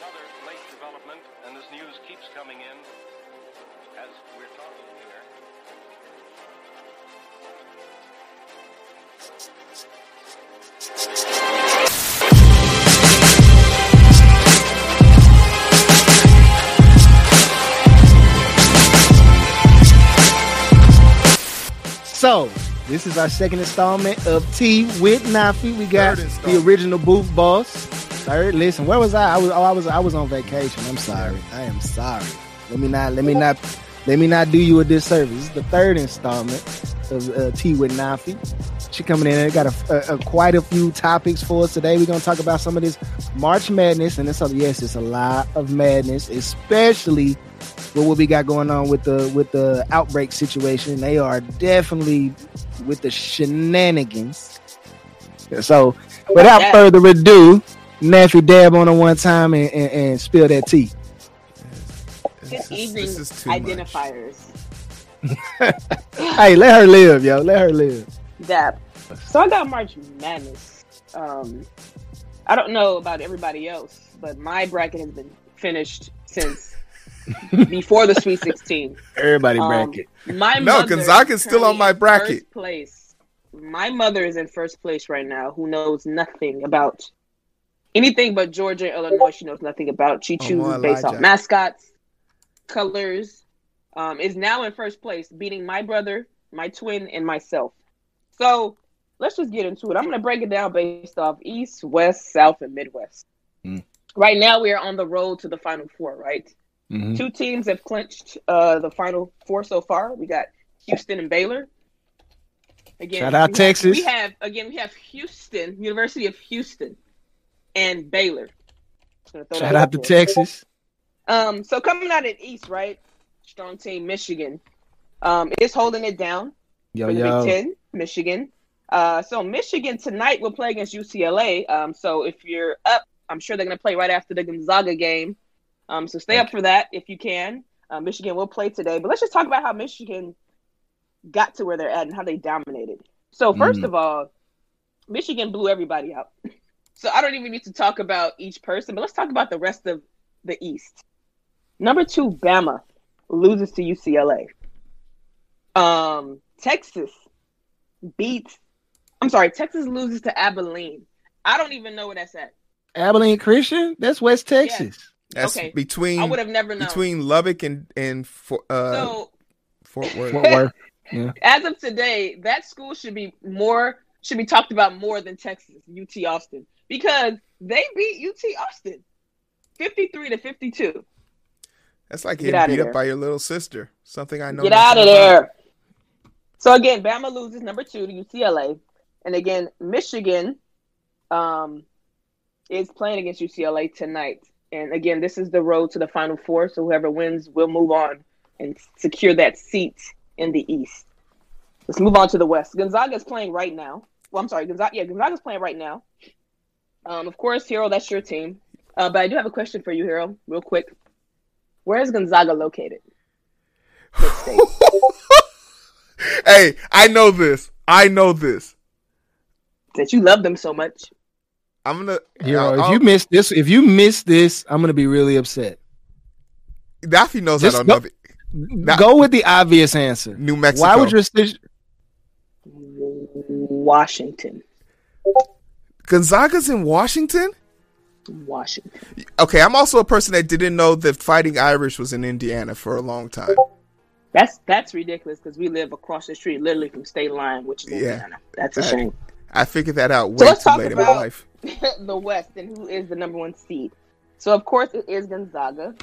another late development, and this news keeps coming in as we're talking here. So, this is our second installment of Tea with Nafi. We got the original booth boss. Third, listen, where was I? I was oh, I was I was on vacation. I'm sorry. I am sorry. Let me not let me not let me not do you a disservice. This is the third installment of uh, Tea with Nafi. She coming in and got a, a, a- quite a few topics for us today. We're gonna talk about some of this March Madness, and it's a, yes, it's a lot of madness, especially with what we got going on with the with the outbreak situation. They are definitely with the shenanigans. So, without further ado, Nafi dab on it one time and, and, and spill that tea. Good This evening, this is too identifiers. Hey, let her live, yo. Let her live. Dab. So I got March Madness. Um, I don't know about everybody else, but my bracket has been finished since before the Sweet 16. Everybody Um, bracket. My No, mother Gonzaga's still on my bracket. First place. My mother is in first place right now, who knows nothing about anything but Georgia, Illinois. She knows nothing about. She Oh, chooses more based off mascots, colors. Um, is now in first place, beating my brother, my twin, and myself. So let's just get into it. I'm going to break it down based off East, West, South, and Midwest. Mm. Right now, we are on the road to the Final Four. Right. Mhm. Two teams have clinched uh, the final four so far. We got Houston and Baylor. Again, Shout out we have- Texas. we have again we have Houston, University of Houston, and Baylor. Just gonna throw Shout out to there. Texas. Um, so coming out at East, right? Strong team, Michigan. Um, is holding it down Yo, for the yo. Big Ten, Michigan. Uh, so Michigan tonight will play against UCLA. Um, so if you're up, I'm sure they're going to play right after the Gonzaga game. Um, so stay up for that if you can. Uh, Michigan will play today, but let's just talk about how Michigan got to where they're at and how they dominated. So 1st Mm. of all, Michigan blew everybody out. So I don't even need to talk about each person, but let's talk about the rest of the East. Number two, Bama loses to UCLA. Um, Texas beats. I'm sorry, Texas loses to Abilene. I don't even know where that's at. Abilene Christian? That's West Texas. That's Okay. between I would have never known. between Lubbock and and for, uh, so Fort Worth. Fort Worth. as of today, that school should be more should be talked about more than Texas, UT Austin, because they beat UT Austin, fifty three to fifty two. That's like Get getting beat there. up by your little sister. Something I know. Get out of about. there. So again, Bama loses number two to UCLA, and again, Michigan um, is playing against UCLA tonight. And again, this is the road to the Final Four. So whoever wins will move on and secure that seat in the East. Let's move on to the West. Gonzaga is playing right now. Well, I'm sorry, Gonzaga. Yeah, Gonzaga's playing right now. Um, of course, Heero, that's your team. Uh, but I do have a question for you, Heero, real quick. Where is Gonzaga located? State? hey, I know this. I know this. that you love them so much. I'm gonna. Heero, I'll- if I'll- you miss this, if you miss this, I'm gonna be really upset. Daffy knows Just I don't go- know. The, Not- Go with the obvious answer. New Mexico. Why would your sis- Washington. Gonzaga's in Washington? Washington. Okay, I'm also a person that didn't know that Fighting Irish was in Indiana for a long time. That's that's ridiculous because we live across the street, literally from state line, which is Yeah. Indiana. That's a shame. I figured that out So way let's too late in my life. the West and who is the number one seed. So of course it is Gonzaga.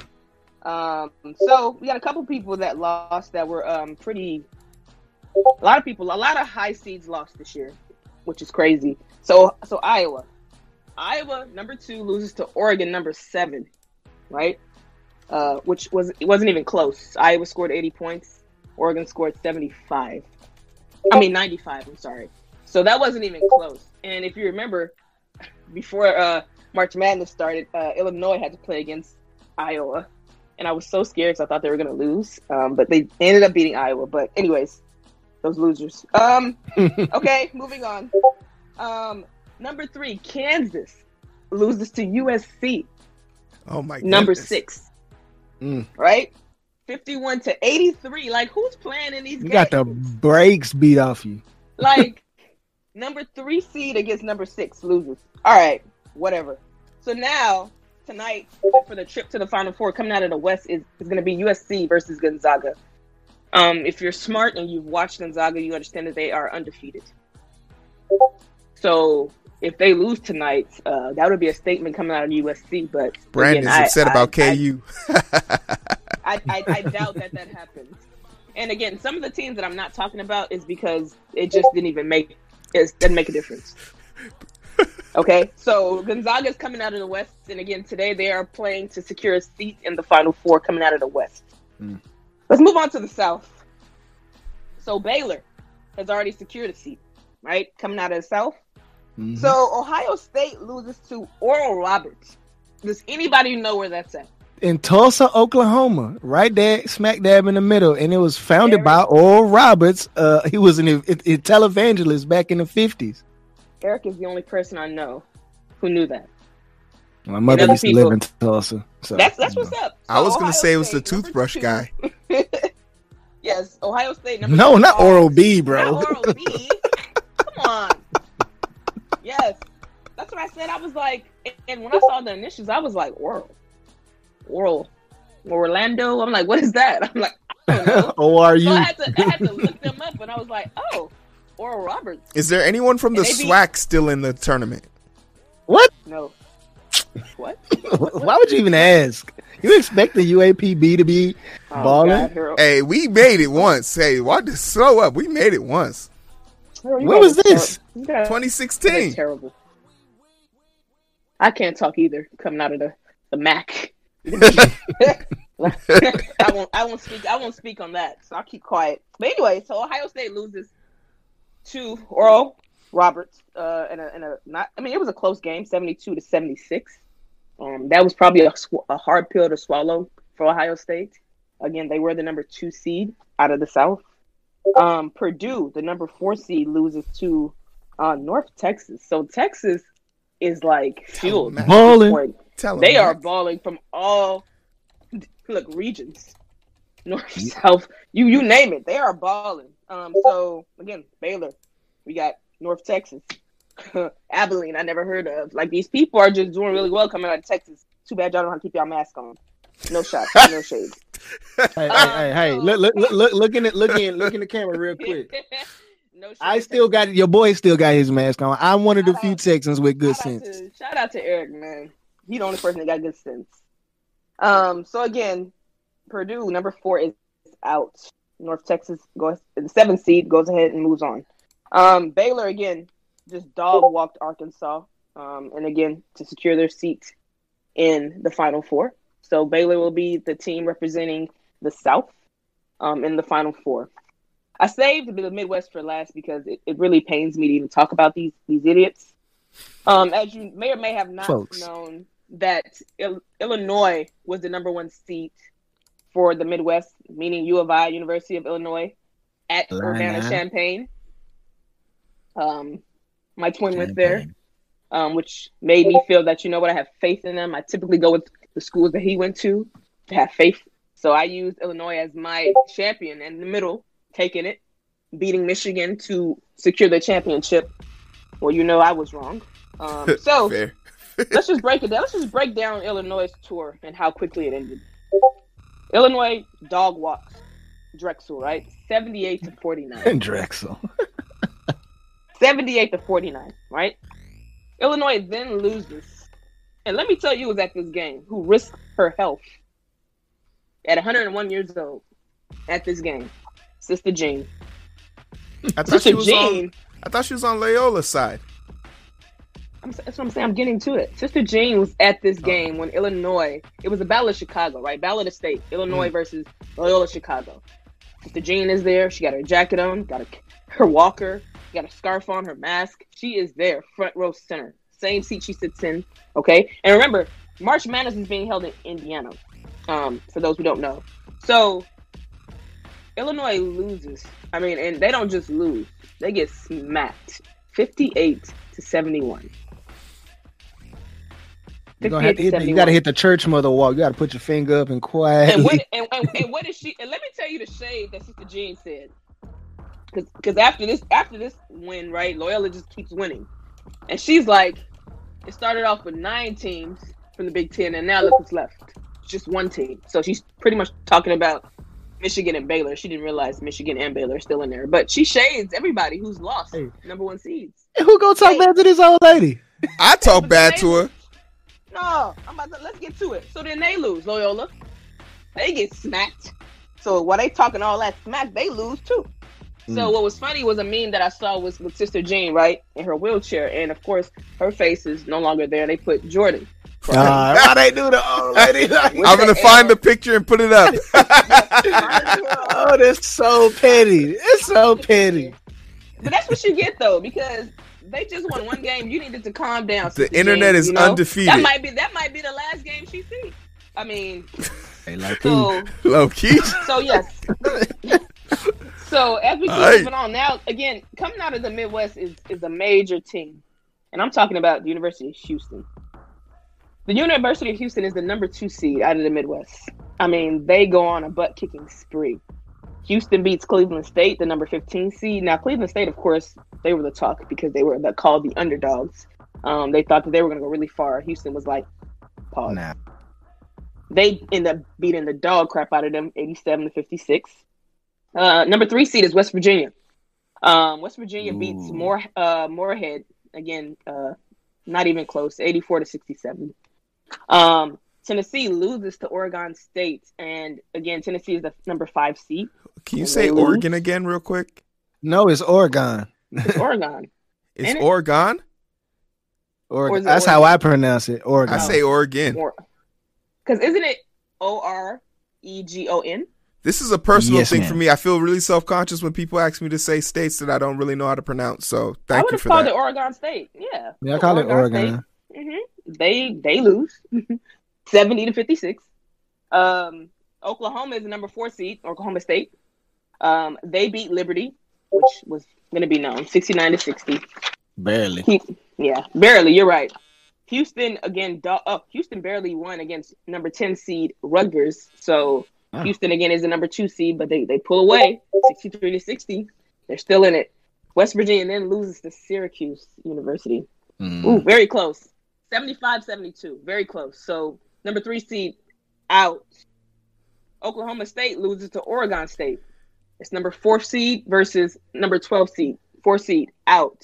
Um, so we got a couple people that lost that were um, pretty. A lot of people, a lot of high seeds lost this year, which is crazy. So so Iowa, Iowa number two loses to Oregon number seven, right? Uh, which was it wasn't even close. Iowa scored eighty points. Oregon scored seventy five. I mean ninety five. I'm sorry. So that wasn't even close. And if you remember, before uh, March Madness started, uh, Illinois had to play against Iowa, and I was so scared because I thought they were going to lose. Um, but they ended up beating Iowa. But anyways, those losers. Um, okay, moving on. Um, number three, Kansas loses to USC. Oh my god number six. Mm. Right? 51 to 83. Like, who's playing in these You games? got the brakes beat off you. like, number three seed against number six loses. All right, whatever. So now, tonight, for the trip to the Final Four, coming out of the West is, is going to be USC versus Gonzaga. Um, if you're smart and you've watched Gonzaga, you understand that they are undefeated. So if they lose tonight, uh, that would be a statement coming out of USC. But Brandon's again, I- upset I- about I- KU. I, I, I doubt that that happens. And again, some of the teams that I'm not talking about is because it just didn't even make it didn't make a difference. Okay, so Gonzaga's coming out of the West, and again today they are playing to secure a seat in the Final Four coming out of the West. Mm. Let's move on to the South. So Baylor has already secured a seat, right? Coming out of the South. Mhm. So Ohio State loses to Oral Roberts. Does anybody know where that's at? in Tulsa, Oklahoma, right there, smack dab in the middle, and it was founded Very- by Oral Roberts. Uh, he was an a, a televangelist back in the fifties. Eric is the only person I know who knew that. My mother used to people- live in Tulsa, so That's that's what's up. I was gonna say it was the State, number toothbrush two- guy. yes, Ohio State. Number no, two not. Oral B, bro. Not Oral B. Come on. Yes, that's what I said. I was like, and when I saw the initials, I was like, Oral, Oral, Orlando. I'm like, what is that? I'm like, I don't know. O R So I U. had to, I had to look them up, and I was like, oh, Oral Roberts. Is there anyone from the And they beat- SWAC still in the tournament? What? No. What? Why would you even ask? You expect the UAPB to be Oh, Balling? God, Hey, we made it once. Hey, why this slow up? We made it once. Harold, you When was this? ter- you guys are 2016. terrible. I can't talk either. Coming out of the the Mac. I won't. I won't speak. I won't speak on that. So I'll keep quiet. But anyway, so Ohio State loses to Oral Roberts uh, in a, in a not. I mean, it was a close game, seventy-two to seventy-six. Um, that was probably a, sw- a hard pill to swallow for Ohio State. Again, they were the number two seed out of the South. Um, Purdue, the number four seed, loses to uh, North Texas. So Texas is like fueled. Mac. at Balling. Tell him. They are Mac. balling from all look regions, north, south, you you name it. They are balling. Um, so again, Baylor, we got North Texas, Abilene. I never heard of. Like these people are just doing really well coming out of Texas. Too bad y'all don't have to keep y'all mask on. No shots, no shade. Hey, hey, hey, hey! Look, look, look, look, in it, look in, look in the camera real quick. no. I still got your boy still got his mask on. I'm one of the Shout few out. Texans with good sense. To, shout out to Eric, man. He the only person that got good sense. Um. So again, Purdue number four is out. North Texas goes the seventh seed goes ahead and moves on. Um. Baylor again just dog walked Arkansas. Um. And again to secure their seat in the Final Four. So Baylor will be the team representing the South. Um. In the Final Four. I saved the Midwest for last because it, it really pains me to even talk about these these idiots. Um, as you may or may have not Folks. known, that Il- Illinois was the number one seat for the Midwest, meaning U of I, University of Illinois, at Urbana Champaign. Um, my twin went there, um, which made me feel that you know what I have faith in them. I typically go with the schools that he went to to have faith. So I used Illinois as my champion in the middle, taking it, beating Michigan to secure the championship. Well, you know I was wrong. Um, so let's just break it down. Let's just break down Illinois' tour and how quickly it ended. Illinois dog walks Drexel, right? 78 to 49. Drexel. 78 to 49, right? Illinois then loses. And let me tell you was at this game who risked her health at 101 years old at this game. Sister Jean. I thought she Sister was Jean. on. I thought she was on Loyola's side. I'm, that's what I'm saying. I'm getting to it. Sister Jean was at this oh. game when Illinois. It was a battle of Chicago, right? Battle of the state. Illinois mm. versus Loyola Chicago. Sister Jean is there. She got her jacket on, got her, her walker, got a scarf on, her mask. She is there, front row center, same seat she sits in. Okay, and remember, March Madness is being held in Indiana. Um, for those who don't know, so Illinois loses. I mean, and they don't just lose; they get smacked, fifty-eight to seventy-one. You, gonna have to hit the, you gotta hit the church mother walk. You gotta put your finger up and quiet. And what, and, and, and what is she? And let me tell you the shade that Sister Jean said. Because after this after this win, right, Loyola just keeps winning, and she's like, it started off with nine teams from the Big Ten, and now look what's left, just one team. So she's pretty much talking about Michigan and Baylor. She didn't realize Michigan and Baylor are still in there, but she shades everybody who's lost Hey. number one seeds. Who gonna talk Hey. bad to this old lady? I talk bad to her. No, I'm about to let's get to it. So then they lose, Loyola. They get smacked. So while they talking all that smack, they lose too. So Mm. what was funny was a meme that I saw was with Sister Jean, right, in her wheelchair, and of course her face is no longer there. They put Jordan. for her. Uh, why they do the old lady? like- I'm gonna the find L. the picture and put it up. oh, that's so petty. It's so petty. But that's what you get though, because they just won one game. You needed to calm down. The Sister internet Jean, is you know? undefeated. That might be that might be the last game she sees. I mean, Hey, like so Low key. So yes. So as we keep Alright. moving on now, again, coming out of the Midwest is is a major team, and I'm talking about the University of Houston. The University of Houston is the number two seed out of the Midwest. I mean, they go on a butt kicking spree. Houston beats Cleveland State, the number 15 seed. Now, Cleveland State, of course, they were the talk because they were the, called the underdogs. Um, they thought that they were going to go really far. Houston was like, pause nah. they end up beating the dog crap out of them 87 to 56 uh number three seed is west virginia um west virginia beats Ooh. more uh morehead again uh not even close 84 to 67 um tennessee loses to oregon state and again tennessee is the number five seed Can you And say they lose. Oregon again, real quick? No, it's Oregon. it's oregon It's Ain't it? Oregon. Oregon. Or it That's how I pronounce it. Oregon. I say Oregon. because isn't it o-r-e-g-o-n This is a personal Yes, thing ma'am. for me. I feel really self conscious when people ask me to say states that I don't really know how to pronounce. So thank you for that. i thank would you have called it oregon state yeah Yeah, I call it Oregon. hmm They they lose seventy to fifty six. Um, Oklahoma is the number four seed. Oklahoma State. Um, they beat Liberty, which was going to be known sixty nine to sixty. Barely. He, yeah, barely. You're right. Houston again. do- Oh, Houston barely won against number ten seed Rutgers. So Houston again is the number two seed, but they they pull away sixty three to sixty. They're still in it. West Virginia then loses to Syracuse University. Mm. Ooh, very close. 75 72. Very close. So, number three seed out. Oklahoma State loses to Oregon State. It's number four seed versus number 12 seed. Four seed out.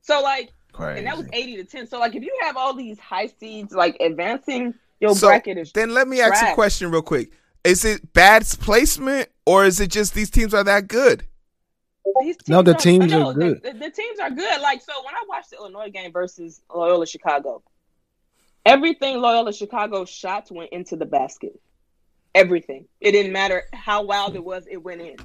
So, like, Crazy. and that was 80 to 10. So, like, if you have all these high seeds, like, advancing, your So, bracket is. Then let me ask a question real quick. Is it bad placement or is it just these teams are that good? No, the are- teams no, are good. The, the teams are good. Like so, when I watched the Illinois game versus Loyola Chicago, everything Loyola Chicago shots went into the basket. Everything. It didn't matter how wild it was; it went in.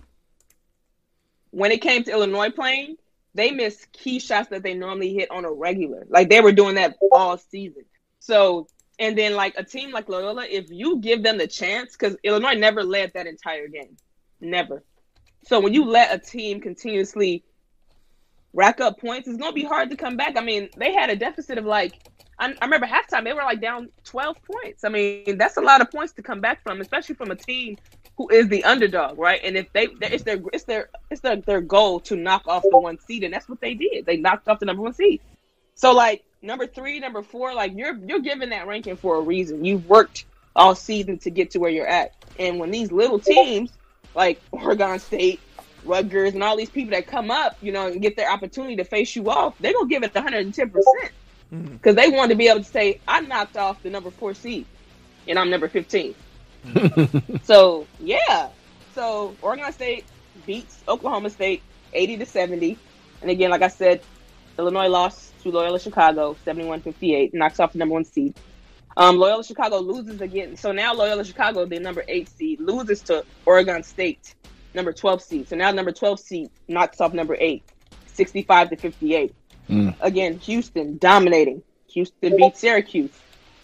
When it came to Illinois playing, they missed key shots that they normally hit on a regular. Like they were doing that all season. So, and then like a team like Loyola, if you give them the chance, because Illinois never led that entire game, never. So when you let a team continuously rack up points, it's gonna be hard to come back. I mean, they had a deficit of like I, I remember halftime they were like down twelve points. I mean, that's a lot of points to come back from, especially from a team who is the underdog, right? And if they, it's their, it's their, it's their, their goal to knock off the one seed, and that's what they did. They knocked off the number one seed. So like number three, number four, like you're you're given that ranking for a reason. You've worked all season to get to where you're at, and when these little teams like Oregon State, Rutgers, and all these people that come up, you know, and get their opportunity to face you off, they're gonna give it 110 percent. Mm-hmm. Because they want to be able to say, "I knocked off the number four seed, and I'm number 15." Mm-hmm. so yeah, so Oregon State beats Oklahoma State 80 to 70, and again, like I said, Illinois lost to Loyola Chicago 71-58, knocks off the number one seed. Um, Loyola Chicago loses again. So now Loyola Chicago, the number eight seed, loses to Oregon State, number 12 seed. So now number 12 seed knocks off number eight, 65 to 58. Mm. Again, Houston dominating. Houston beats Syracuse,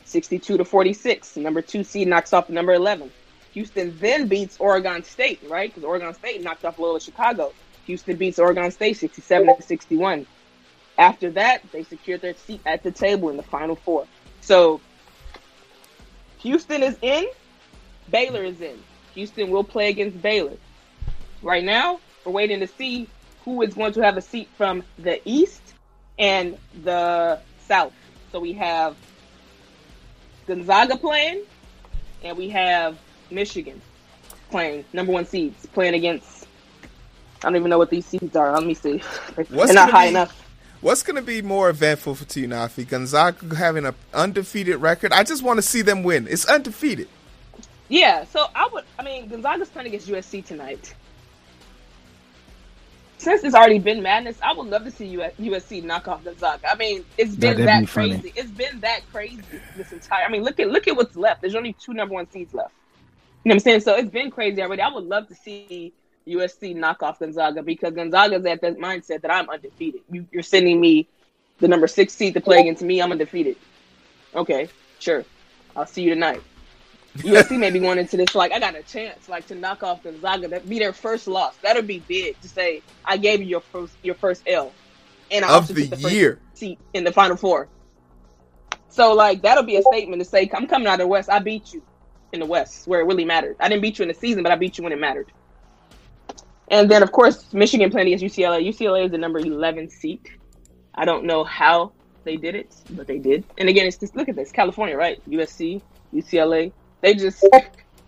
62 to 46. Number two seed knocks off number 11. Houston then beats Oregon State, right? Because Oregon State knocked off Loyola Chicago. Houston beats Oregon State 67 to 61. After that, they secured their seat at the table in the final four. So Houston is in, Baylor is in. Houston will play against Baylor. Right now, we're waiting to see who is going to have a seat from the East and the South. So we have Gonzaga playing, and we have Michigan playing, number one seeds, playing against. I don't even know what these seeds are. Let me see. What's They're not high be- enough. What's going to be more eventful for Team Nafi? Gonzaga having an undefeated record. I just want to see them win. It's undefeated. Yeah, so I would. I mean, Gonzaga's playing against USC tonight. Since it's already been madness, I would love to see US, USC knock off Gonzaga. I mean, it's been that'd that be funny. crazy. It's been that crazy this entire. I mean, look at look at what's left. There's only two number one seeds left. You know what I'm saying? So it's been crazy already. I would love to see USC knock off Gonzaga because Gonzaga's at that mindset that I'm undefeated. You, you're sending me the number six seed to play against me. I'm undefeated. Okay, sure. I'll see you tonight. USC may be going into this like I got a chance, like to knock off Gonzaga. That be their first loss. That'll be big to say I gave you your first your first L, and I Of the first year. seat in the Final Four. So like that'll be a statement to say I'm coming out of the West. I beat you in the West where it really mattered. I didn't beat you in the season, but I beat you when it mattered. And then of course Michigan playing against UCLA. UCLA is the number 11 seat. I don't know how they did it, but they did. And again, it's just look at this California, right? USC, UCLA. They just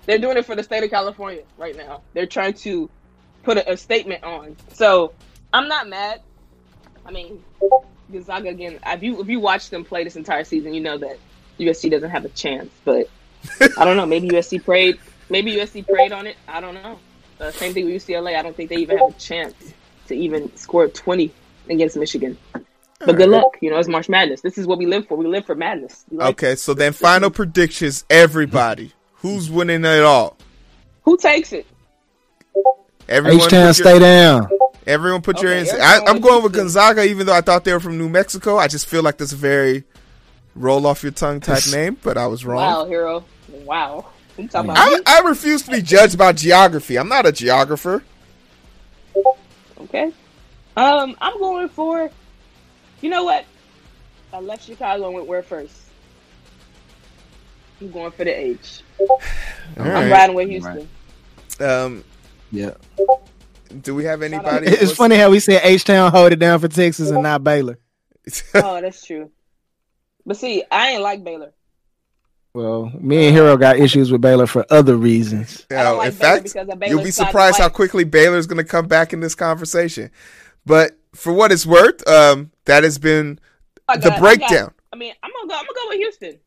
they're doing it for the state of California right now. They're trying to put a, a statement on. So I'm not mad. I mean, Gonzaga again. If you if you watch them play this entire season, you know that USC doesn't have a chance. But I don't know. Maybe USC prayed. Maybe USC prayed on it. I don't know. Uh, same thing with UCLA. I don't think they even have a chance to even score 20 against Michigan. But good luck. You know, it's March Madness. This is what we live for. We live for madness. Like- Okay, so then final predictions, everybody. Who's winning it all? Who takes it? Everyone H Town, put your- stay down. Everyone put your Okay, answer. everyone I, I'm going with Houston. Gonzaga, even though I thought they were from New Mexico. I just feel like that's a very roll off your tongue type name, but I was wrong. Wow, Heero. Wow. You talking about me? I, I refuse to be judged by geography. I'm not a geographer. Okay. Um, I'm going for. You know what? I left Chicago and went where first? I'm going for the H. All I'm right. riding with Houston. Um, Yeah. do we have anybody? It's funny how we said H Town hold it down for Texas and not Baylor. oh, that's true. But see, I ain't like Baylor. Well, me and Heero got issues with Baylor for other reasons. I don't Oh, like in Baylor fact, because of Baylor's you'll be surprised how white. quickly Baylor's going to come back in this conversation. But for what it's worth, um, that has been I the got- I breakdown. got- I mean, I'm gonna go. I'm gonna go with Houston.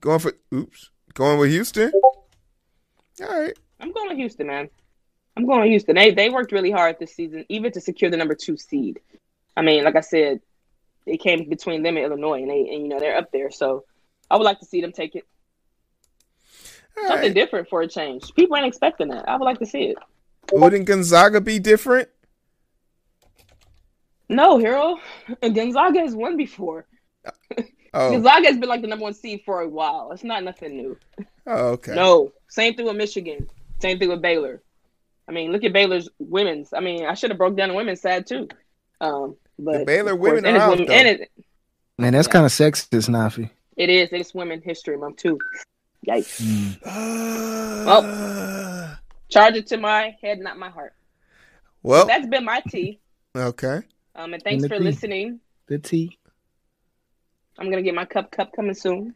Going for oops, going with Houston. All right. I'm going with Houston, man. I'm going with Houston. They they worked really hard this season, even to secure the number two seed. I mean, like I said, it came between them and Illinois, and they and you know they're up there. So I would like to see them take it. All Something right. different for a change. People ain't expecting that. I would like to see it. Wouldn't Gonzaga be different? No, Heero. Gonzaga has won before. Oh, Gonzaga has been like the number one seed for a while. It's not nothing new. oh okay. No, same thing with Michigan. Same thing with Baylor. I mean, look at Baylor's women's. I mean, I should have broke down the women's side too. Um, but The Baylor of course- women and are out, women- and it, Man, that's kind of sexist, Nafi. It is. It's Women History Month too. Yikes! Mm. Uh, Charge it to my head, not my heart. well, That's been my tea. okay. Um, and thanks the for tea. listening. The tea. I'm gonna get my cup cup coming soon.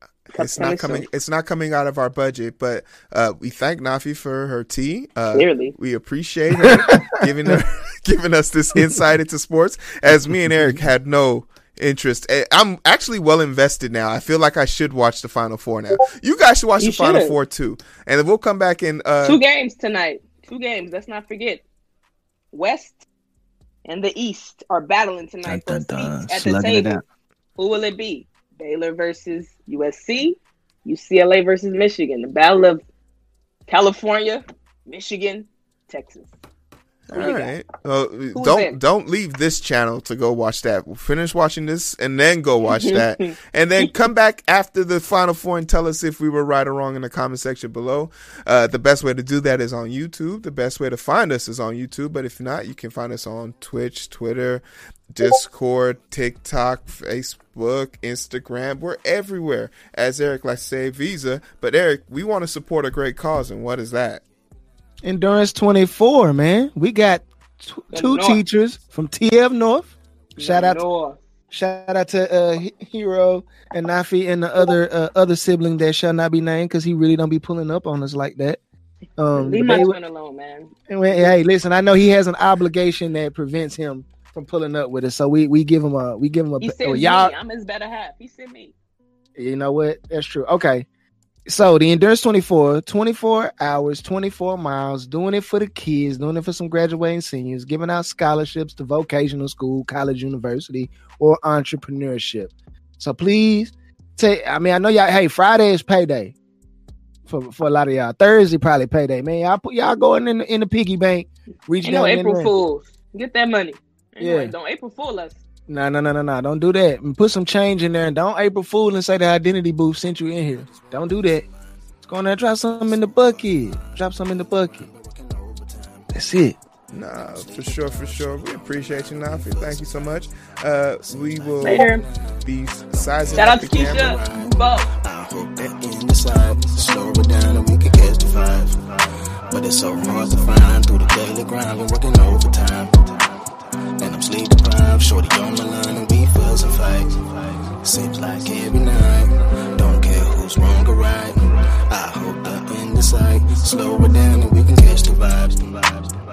Cup It's not coming. soon. It's not coming out of our budget, but uh, we thank Nafi for her tea. Uh, Clearly. we appreciate her giving her giving us this insight into sports. As me and Eric had no interest. Eh, I'm actually well invested now. I feel like I should watch the Final Four now. You guys should watch You the Final. Four too, and then we'll come back in uh, Two games tonight. Two games. Let's not forget. West and the East are battling tonight Dun, dun, dun. at the Slugging table. Who will it be? Baylor versus USC, UCLA versus Michigan. The battle of California, Michigan, Texas. All right. Well, don't in? don't leave this channel to go watch that. We'll finish watching this and then go watch that, and then come back after the final four and tell us if we were right or wrong in the comment section below. Uh, the best way to do that is on YouTube. The best way to find us is on YouTube. But if not, you can find us on Twitch, Twitter, Discord, TikTok, Facebook, Instagram. We're everywhere. As Eric likes to say, Visa. But Eric, we want to support a great cause, and what is that? Endurance 24, man. We got t- two North. teachers from TF North. Shout out, North. shout out to uh, Heero and Nafi and the other uh, other sibling that shall not be named because he really don't be pulling up on us like that. Um, Leave my twin alone, man. Anyway, hey, listen, I know he has an obligation that prevents him from pulling up with us, so we we give him a we give him a He oh, y'all. me. I'm his better half. He sent me. You know what? That's true. Okay. So the Endurance 24, 24 hours, 24 miles, doing it for the kids, doing it for some graduating seniors, giving out scholarships to vocational school, college, university, or entrepreneurship. So please take I mean, I know y'all hey, Friday is payday for, for a lot of y'all. Thursday probably payday. Man, y'all put y'all going in the, in the piggy bank, reach Ain't no April. Fools. Get that money. Anyway, Yeah. Don't April Fool us. No, no, no, no, no. Don't do that. And put some change in there. And don't April Fool and say the identity booth sent you in here. Don't do that. Let's go in there and drop something in the bucket. Drop something in the bucket. That's it. Nah, for sure, for sure. We appreciate you, Nafi. Thank you so much. Uh, we will Later. be sizing Shout up out to the camera. Keisha. Bo. I hope that in the side, slow it down and we can catch the vibes. But it's so hard to find through the daily grind. We're working overtime sleep deprived. Shorty on my line and we fuss and fight. Seems like every night. Don't care who's wrong or right. I hope the in is sight. Slow it down and we can catch the vibes. The vibes.